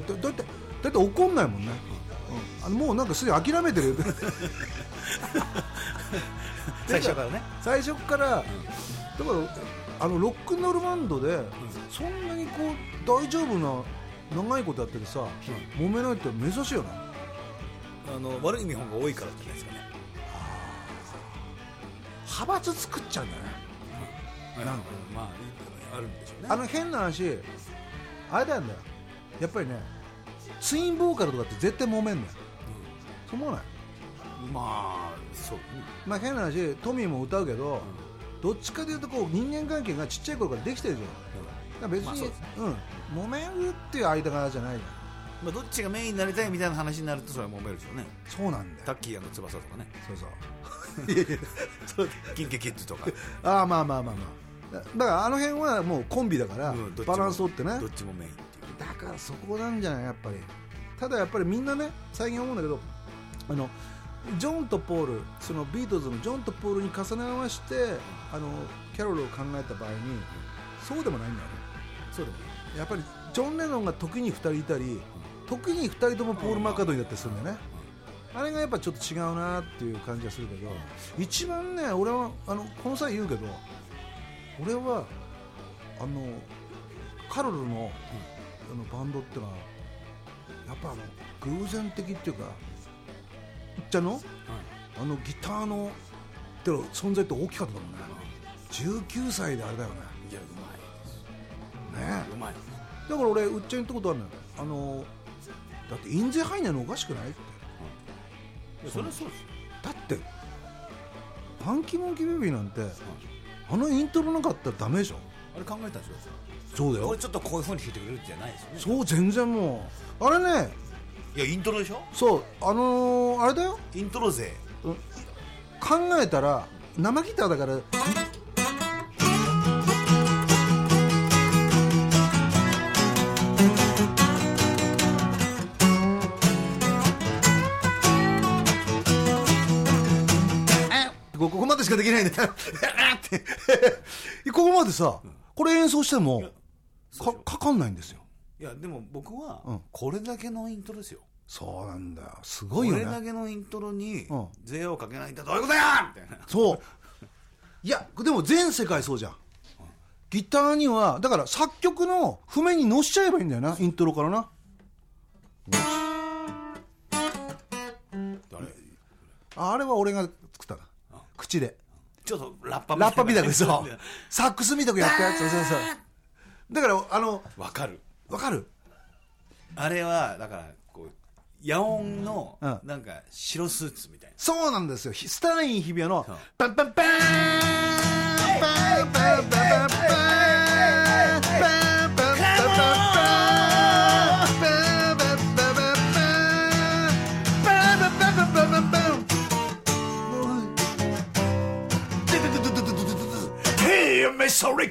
だってだってだって怒んないもんね、うん、あのもうなんかすでに諦めてる 最初からね。最初から、うん、だからあのロックンロールバンドで、うん、そんなにこう大丈夫な長いことやっててさ、うん、揉めないって珍しいよねあの悪い日本が多いからじゃないですかね。派閥作っちゃうんだね、うん、なんか。まああるんでしょうね。あの変な話あれだよね。やっぱりねツインボーカルとかって絶対揉めんのよ、うん、そう思わない？まあそう、まあ変な話トミーも歌うけど、うん、どっちかというとこう人間関係がちっちゃい頃からできてるじゃん、うん、別に、まあ、う,ね、うん。揉めるっていう間柄じゃないじゃんまあ、どっちがメインになりたいみたいな話になるとそれは揉めるでしょうね。そうなんだタッキーの翼とかね。そう そう。キンキキッズとか。ああまあまあまあまあ。だからあの辺はもうコンビだから、バランスとってね。どっちもメイン。からそこなんじゃないやっぱり。ただやっぱりみんなね最近思うんだけどあのジョンとポールそのビートルズのジョンとポールに重ね合わせてあのキャロルを考えた場合にそうでもないんだよね。そうでもやっぱりジョン・レノンが時に2人いたり時に2人ともポール・マーカートだったりするんだよね。あれがやっぱちょっと違うなっていう感じがするけど一番ね俺はあのこの際言うけど俺はあのカロルのあのバンドってのはやっぱあの偶然的っていうかいっちゃの、はい、あのギターのっての存在って大きかったもんね、19歳であれだよね。いやうまいねうまいだから俺うっちゃんったことあるのよ。あのだって印税入んないのおかしくない？って、うん、それはそうですだってパンキーモンキーベビーなんて、あのイントロなかったらダメでしょ？あれ考えたんですよ。そうだよ。これちょっとこういうふうに弾いてくれるじゃないですよね。そう全然もう。あれね。いやイントロでしょ？そうあのー、あれだよ。イントロ勢、考えたら生ギターだから。ここまでしかできないんだよ。ここまでさ、うんこれ演奏してもかかかんないんですよ。いやでも僕はこれだけのイントロですよ、そうなんだよ。すごいよね。これだけのイントロに税をかけないってどういうことやみたいな。そう。いやでも全世界そうじゃん。ギターにはだから作曲の譜面に載せちゃえばいいんだよなイントロからな。ああれは俺が作ったな。口で。ちょっとラッパラッパみたいなそう。サックスみたくやったやつ。そうそうそう。だから、あの、わかる。わかるあれは、だから、こう、野音の、なんか、白スーツみたいな。そうなんですよ。スターイン日比谷の、パンパンパンパン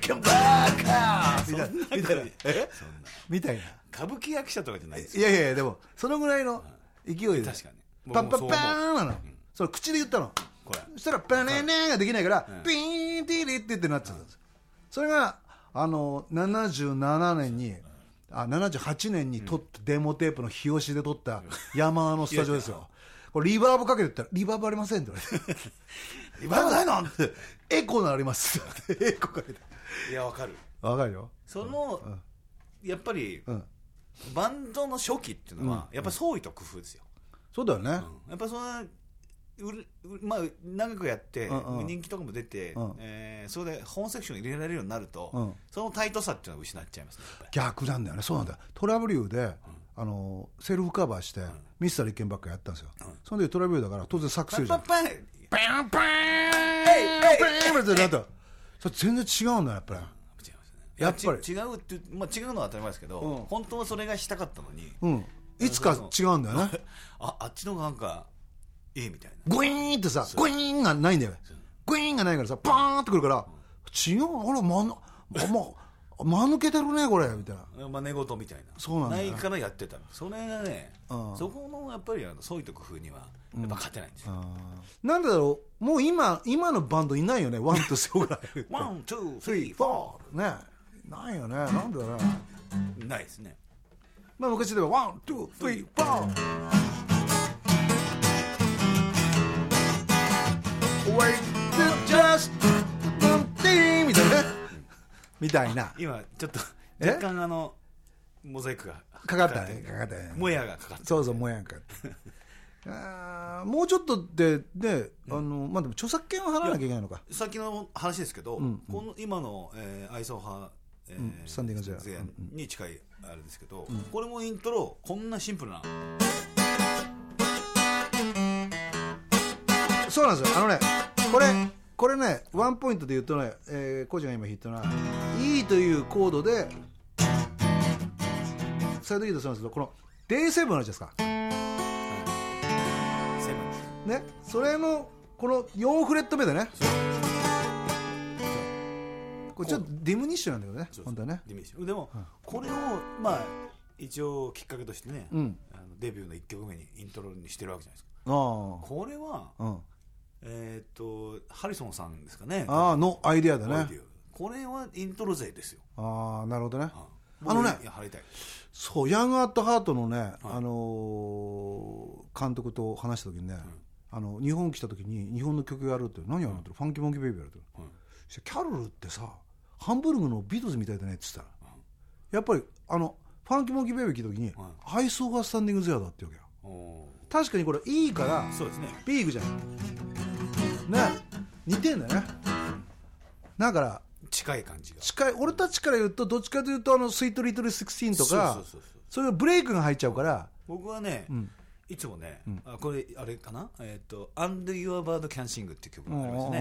Mr. Rick and Black! みたいな。みたいな。えみたいな。歌舞伎役者とかじゃないですいやいやいやでもそのぐらいの勢いで。確かに。パンパンパーンなの。それ口で言ったの。そしたらパネネーができないからうん。ピーンティリってってなっちゃったんですよ。それがあの77年にあ78年に撮ったデモテープの日吉で撮った山のスタジオですよこれリバーブかけてったらリバーブありませんって言われて。リバーブないの？ってエコーのあります。っ てエコーかけて。いやわかる。わかるよ。その、やっぱりうん。バンドの初期っていうのは、やっぱり創意と工夫ですよ、そうだよね。やっぱそのうるうまあ、長くやって、うんうん。人気とかも出て、うん。えーそれで本セクション入れられるようになると、うん。そのタイトさっていうのを失っちゃいますね逆なんだよね。そうなんだよ。トラブリューで、あのセルフカバーして、ミスター立憲ばっかやったんですよ、その時トラブリューだから当然サックス入れるじゃん。パンパンパンパンってなった。それ全然違うんだよやっぱり。やっぱり。違うって、まあ、違うのは当たり前ですけど、うん。本当はそれがしたかったのに、うん。いつか違うんだよね。ああっちのなんかいいみたいな。グイーンってさグイーンがないんだよグイーンがないからさパーンってくるから違うあれ真んあま間抜けてるねこれ。みたいな。まあ、寝言みたいな。そうなんだよ。ないからやってた。のそれがね、うん。そこのやっぱりあのそういうと工夫にはやっぱ勝てないんですよ、なんでだろう。もう今今のバンドいないよねワンと。スぐらいワン、ツー、ススリーフォー。ねないよね。なんでだろう。ねーないですね。まあ昔ではワン、ツー、スリー、フォーみたいな。今ちょっとえ？若干あのモザイクがかかったねかかったね。もやがかかってそうそうもやんか あーもうちょっとでで、あのまあでも著作権を払わなきゃいけないのか。さっきの話ですけど、ん。この今の、えー、アイソーハー、えーうん。スタンディングゼアゼアに近いあれですけど、これもイントロこんなシンプルな。そうなんですよ。あのねこれこれねワンポイントで言うとね、えー、コーチが今弾いたのは E というコードでサイド E とするんですけどこの D7 あるじゃないですか。ねそれのこの4フレット目でね。これちょっとディミニッシュなんだけどね本当はね。でも、これをまあ一応きっかけとしてね、うん。あのデビューの1曲目にイントロにしてるわけじゃないですか。あこれはあうんえっ、とハリソンさんですかね。ああのアイデアだね。これはイントロ性ですよ、ああなるほどね。うん。あのねそう Young at Heart のね、あのー監督と話した時にね、あの日本来た時に日本の曲やるって何やるのって、ファンキーモンキーベイビーやるって、うん。キャロルってさハンブルグのビートルズみたいだねって言ってたら、やっぱりあのファンキーモンキーベイビー聞いた時に、アイソーがスタンディングゼアだってわけよ。お確かにこれいいからーそうですね。ビーグじゃんね似てんだよね。だから近い感じが。近い俺たちから言うとどっちかというとあのスイートリトル16とかそうそうそうそう。そういうブレイクが入っちゃうから。僕はね、ん。いつもね、あこれあれかな？えっ、と「And Your Bird Can Sing」っていう曲がありますね。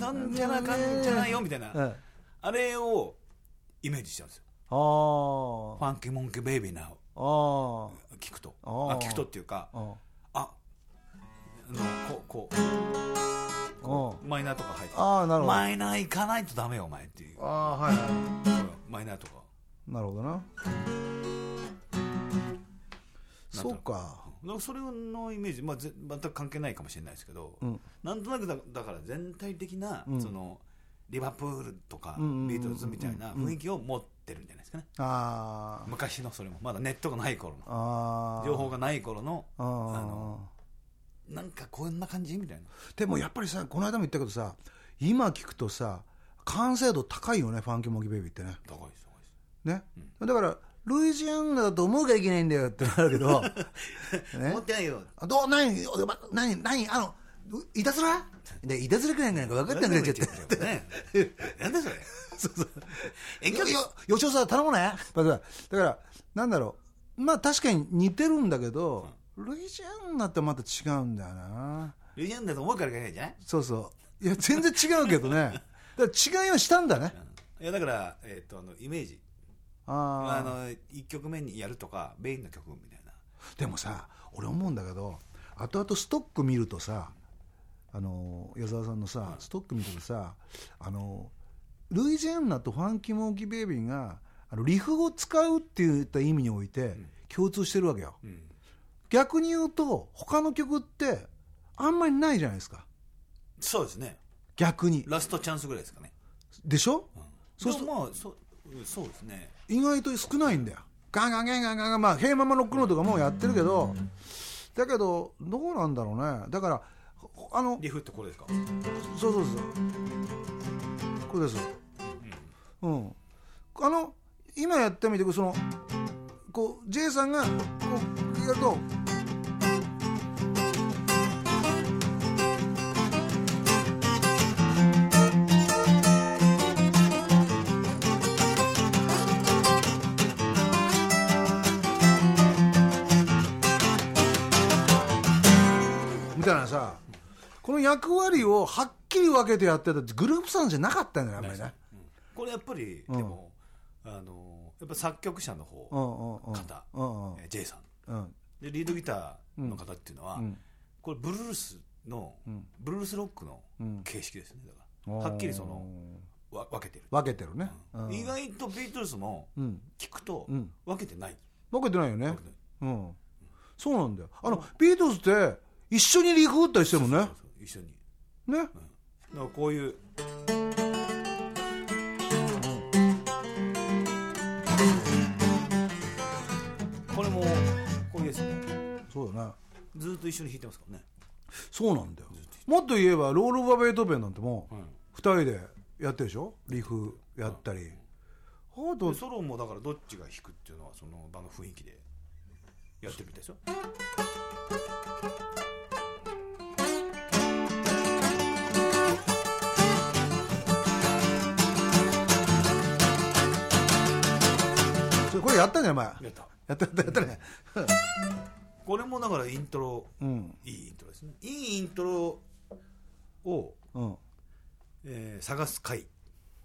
なんちゃらかんちゃらよみたいな、うんあれをイメージしちゃうんですよあ「ファンキーモンキーベイビーな聞くと。あ聞くとっていうかあのこうこあうマイナーとか入ってああなるほど。あマイナー行かないとダメよお前っていう。あはいはマイナーとか。いなるほどな。そうか。それのイメージ、まあ、ぜ全く関係ないかもしれないですけど、うん。なんとなくだだから全体的な、うん。そのリバプールとかビートルズみたいな雰囲気を持ってるんじゃないですかね、ああ昔のそれも。まだネットがない頃の。ああ情報がない頃のあのなんかこんな感じみたいな。でもやっぱりさこの間も言ったけどさ今聞くとさ完成度高いよねファンキーモンキーベイビーってね。高いです高いです。ね、だからルイジアナだと思うからいけないんだよってなるけど、ね。思、ってないよ。あどう何？何？何？あのいたずら？でいたずらくらいなんか分かってなくなっちゃって。ねなんでそれそうそう遠距離よよ吉尾さん頼むねだからだからなんだろうまあ確かに似てるんだけど、ルイジアナってまた違うんだよなレジェンドだと思うからいけないじゃないそうそういや全然違うけどねだから違いはしたんだねいやだから、えっとあのイメージああの1曲目にやるとかメインの曲みたいなでもさ俺思うんだけど後々ストック見るとさあの矢沢さんのさストック見るとさあのルイジェンナとファンキーモンキーベイビーがあのリフを使うっていった意味において共通してるわけよ、うん。逆に言うと他の曲ってあんまりないじゃないですか。そうですね。逆に。ラストチャンスぐらいですかね、でしょ？うん、そうするでもまあそそうですね。意外と少ないんだよ。ガンガンガンガンガンガン。まあ「ヘイママロックノー」とかもうやってるけど。だけどどうなんだろうね。だからあのリフってこれですか？そうそうそう。これです。うん。あの今やってみてそのこう J さんがこうやるとの役割をはっきり分けてやってたグループさんじゃなかったんだよやっぱりね。これやっぱり、うん。でもあのやっぱ作曲者の方、うんうんうん。方 J さん。うん。でリードギターの方っていうのは、うん。これブルースのうん。ブルースロックのうん形式ですねだから。はっきりそのわ分けてる、分けてるね、うん。意外とビートルズもうん。聞くとうん。分けてない、分けてないよね。うん。そうなんだよ。あのビートルズって一緒にリフ打ったりしてるもんね一緒に。ね。だからこういう。これもこういうやつそうだね。ずっと一緒に弾いてますからね、そうなんだよ。もっと言えばロール・オブ・ベートーベンなんてもうん。う2人でやってるでしょ？リフやったり。あとでソロもだからどっちが弾くっていうのはその場の雰囲気でやってるみたいですよそれこれやったねお前ややったった。やったやったね。これもだからイントロうん。いいイントロですね。いいイントロを、うん。えー探す回。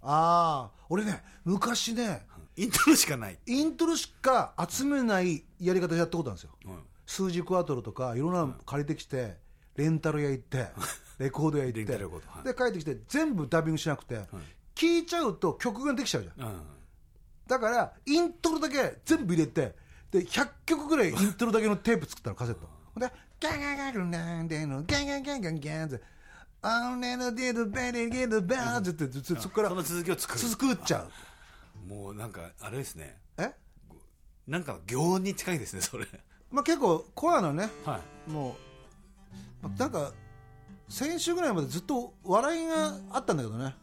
ああ俺ね昔ねイントロしかない、イントロしか集めないやり方やったことあるんですよ。うん。数字クワトロとかいろんなの借りてきてレンタル屋行ってレコード屋行って。で帰ってきて全部ダビングしなくて聞いちゃうと曲ができちゃうじゃん。うんだからイントロだけ全部入れてで100曲ぐらいイントロだけのテープ作ったのカセット。でガンガンガンガンガンでのガンガンガンガンガンって「俺のディドベリゲドベーズ」ってずっとそこからその続きを作る作っちゃうもうなんかあれですねえなんか行に近いですねそれまあ結構コアなねはいもうまあなんか先週ぐらいまでずっと笑いがあったんだけどね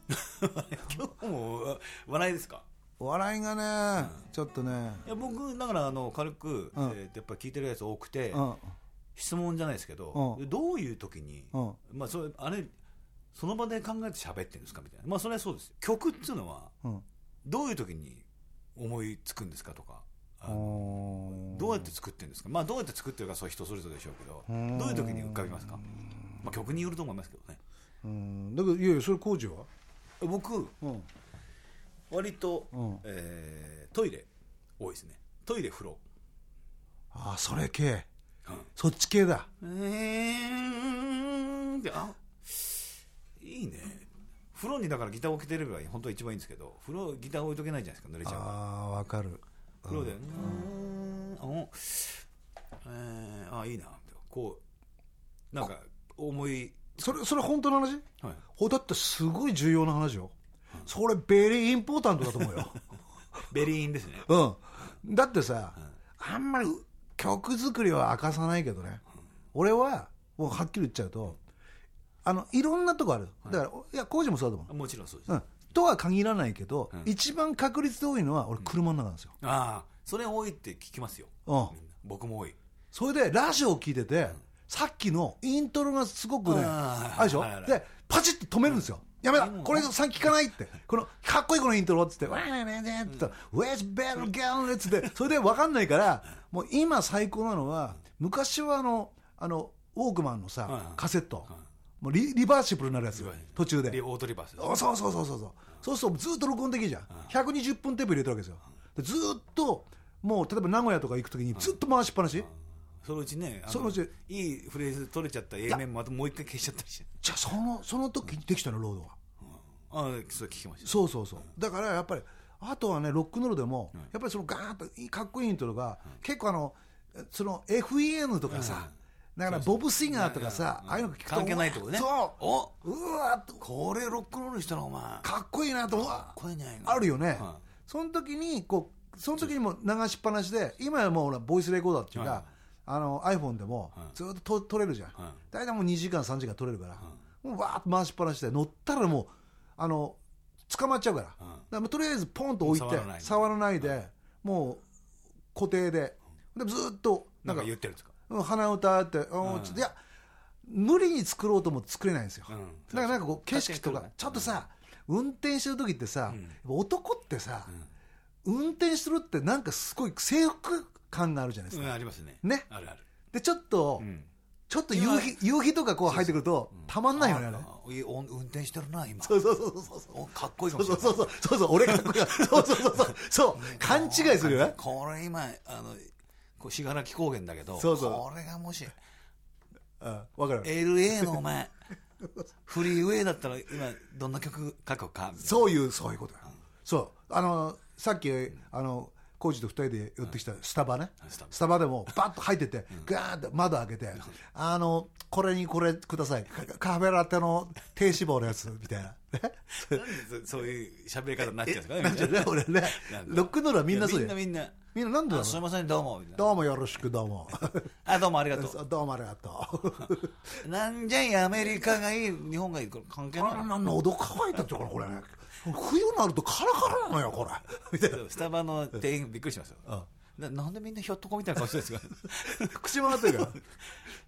今日も笑いですか笑いがねちょっとね。いや僕だからあの軽く、うん。えーやっぱ聞いてるやつ多くて、うん。質問じゃないですけど、うん。どういう時に、うん。まあそれあれその場で考えて喋ってるんですかみたいな。まあそれはそうです曲っていうのはうん。どういう時に思いつくんですかとかどうやって作ってるんですか？まあどうやって作ってるかそれは人それぞれでしょうけどうん。どういう時に浮かびますか？まあ曲によると思いますけどね。うん。だけどいやいやそれ工事は？僕うん割と、うん。えートイレ多いですね。トイレ風呂。ああそれ系。うん。そっち系だ。えーあいいね風呂にだからギター置けてれば本当は一番いいんですけど風呂ギター置いとけないじゃないですか濡れちゃうからああわかる風呂で「うーんあおえーあいいな」こうなんか思いそれそれ本当の話はいほだってすごい重要な話よそれベリーインポータントだと思うよ。ベリーンですね。うん。だってさあんまり曲作りは明かさないけどね。俺はもうはっきり言っちゃうとあのいろんなとこある。だからいや工事もそうだと思う。もちろんそうです、うん、とは限らないけど、うん。一番確率で多いのは俺車の中なんですよ、ああそれ多いって聞きますよ、うん。みんな。僕も多い。それでラジオを聞いてて、さっきのイントロがすごくねあーあるでしょ、はいはい。はいでパチッと止めるんですよ、やめだうんこれさっき聞かないって。このかっこいいこのイントロっつって「わーねーねー」って言ったら「Where's Better Girl」っつって。それで分かんないからもう今最高なのは昔はあのあのウォークマンのさ、はいカセット、はい。もうリリバーシブルになるやつ。途中で。リオートリバースあそうそうそうそうそう。そうするとずっと録音できるじゃん、120分テープ入れてるわけですよ。でずっともう例えば名古屋とか行くときにずっと回しっぱなし、そのうちねそのうち。いいフレーズ取れちゃった A 面またもう一回消しちゃったりし。てじゃあそのその時にできたのロードは？ああそれ聞きました。そうそうそう。だからやっぱりあとはねロックンロールでも、やっぱりそのガーンといいかっこいいイントロが、結構あのその FEN とかさ、だからボブ・シンガーとかさ、ああいうの聞くと関係ないとこね。そうおうわこれロックンロールしたらお前かかっこいいなと思う。っこいいんじゃないの。あるよね、はその時にこうその時にも流しっぱなしで今はもうボイスレコーダーっていうか、はいあの iPhone でもはいずっとと撮れるじゃん、はい大体もう2時間3時間撮れるから、もうわーっと回しっぱなしで乗ったらもうあの捕まっちゃうから,、だからもうとりあえずポンと置いて触らないで、もう固定で。でずっとなんんか言ってるんですか？うん鼻歌って、いや無理に作ろうとも作れないんですよ、うん。だからなんかこう景色とかちょっとさ、運転してる時ってさ、男ってさ、運転してるってなんかすごい制服感があるじゃないですうんか、ありますね。ね？あるある。でちょっと、うん。ちょっと夕日夕日とかこう入ってくるとたまんないよねあれ。運転してるな今。そうそうそうそうそう。おかっこいいかそうもしれない。そうそうそうそうそう俺かっこいい。そうそうそうそう。そう。勘違いするよね。これ今あのこう信楽高原だけどそうそう。これがもしうん。わかる。LA のお前 フリーウェイだったら今どんな曲書こうか？そういうそういうことよ、そう。あのさっきあのコーチと二人で寄ってきたスタバね、スタバ。でも バッと入ってて、ガーンって窓開けて、あのこれにこれください。カカフェラテの低脂肪のやつみたいな。そ そういう喋り方になっちゃうんですかね 俺ねロックンロールはみんなそういやよみんなみんなみんななんでだろう？あすいませんどうもみたいな。どうもよろしくどうも。あどうもありがとどうもありがとう。なんじゃいアメリカがいい日本がいいこれ関係ないあら喉乾いたってこれこれ。ね冬になるとカラカラなのよこれ。みたいなスタバの店員びっくりしますよ。ななんでみんなひょっとこみたいな顔してるんですか？口回ってるから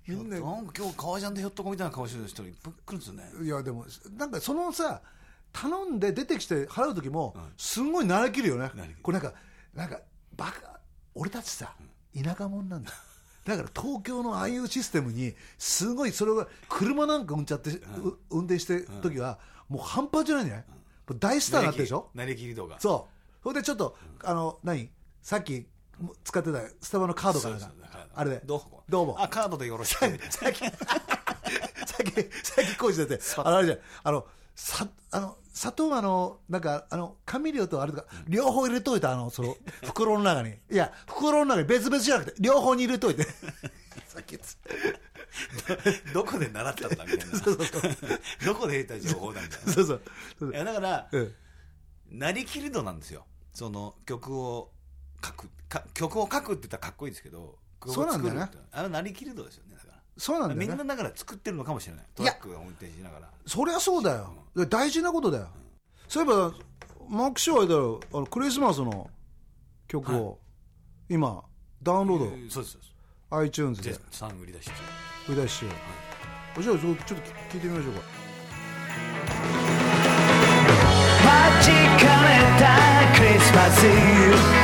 みんな。なんか今日革ジャンでひょっとこみたいな顔してる人いっぱい来るんですよね。いやでもなんかそのさ頼んで出てきて払う時もすんごい慣れきるよね、これなんかなんかバカ俺たちさ田舎者なんだ。だから東京のああいうシステムにすごいそれが車なんか運転って、う運転してる時はもう半端じゃないんじゃない、大スターになってるでしょ？なりきり動画。そう。それでちょっとあの何？さっき使ってたスタバのカードかなんあれで。どうもどうも。あカードでよろしく。さっき、さっき、さっき工事出て、あれじゃん、あの、さ、あの、砂糖あの、なんか、あの、甘料とあれとか、両方入れといた、あの、その、袋の中に。いや、袋の中に別々じゃなくて、両方に入れといて。さっきどこで習ったんだみたいな。どこで得た情報だみたいなそう。そう。そう。いやだから、うん。なりきり度なんですよ。その曲を書く。か曲を書くって言ったらかっこいいですけどそうなんだよね作るってあのなりきり度ですよねそうなんだみん。なだから作ってるのかもしれない。トラックが運転しながら。そりゃそうだよ。大事なことだよ。そういえば、マーク・ショーはだよ、あの、クリスマスの曲を、今、ダウンローえーそうですそうです。ド、iTunes で。絶、賛売り出し中売り出ししよう。じゃあ、ちょっと聞いてみましょうか。待ちかねたクリスマス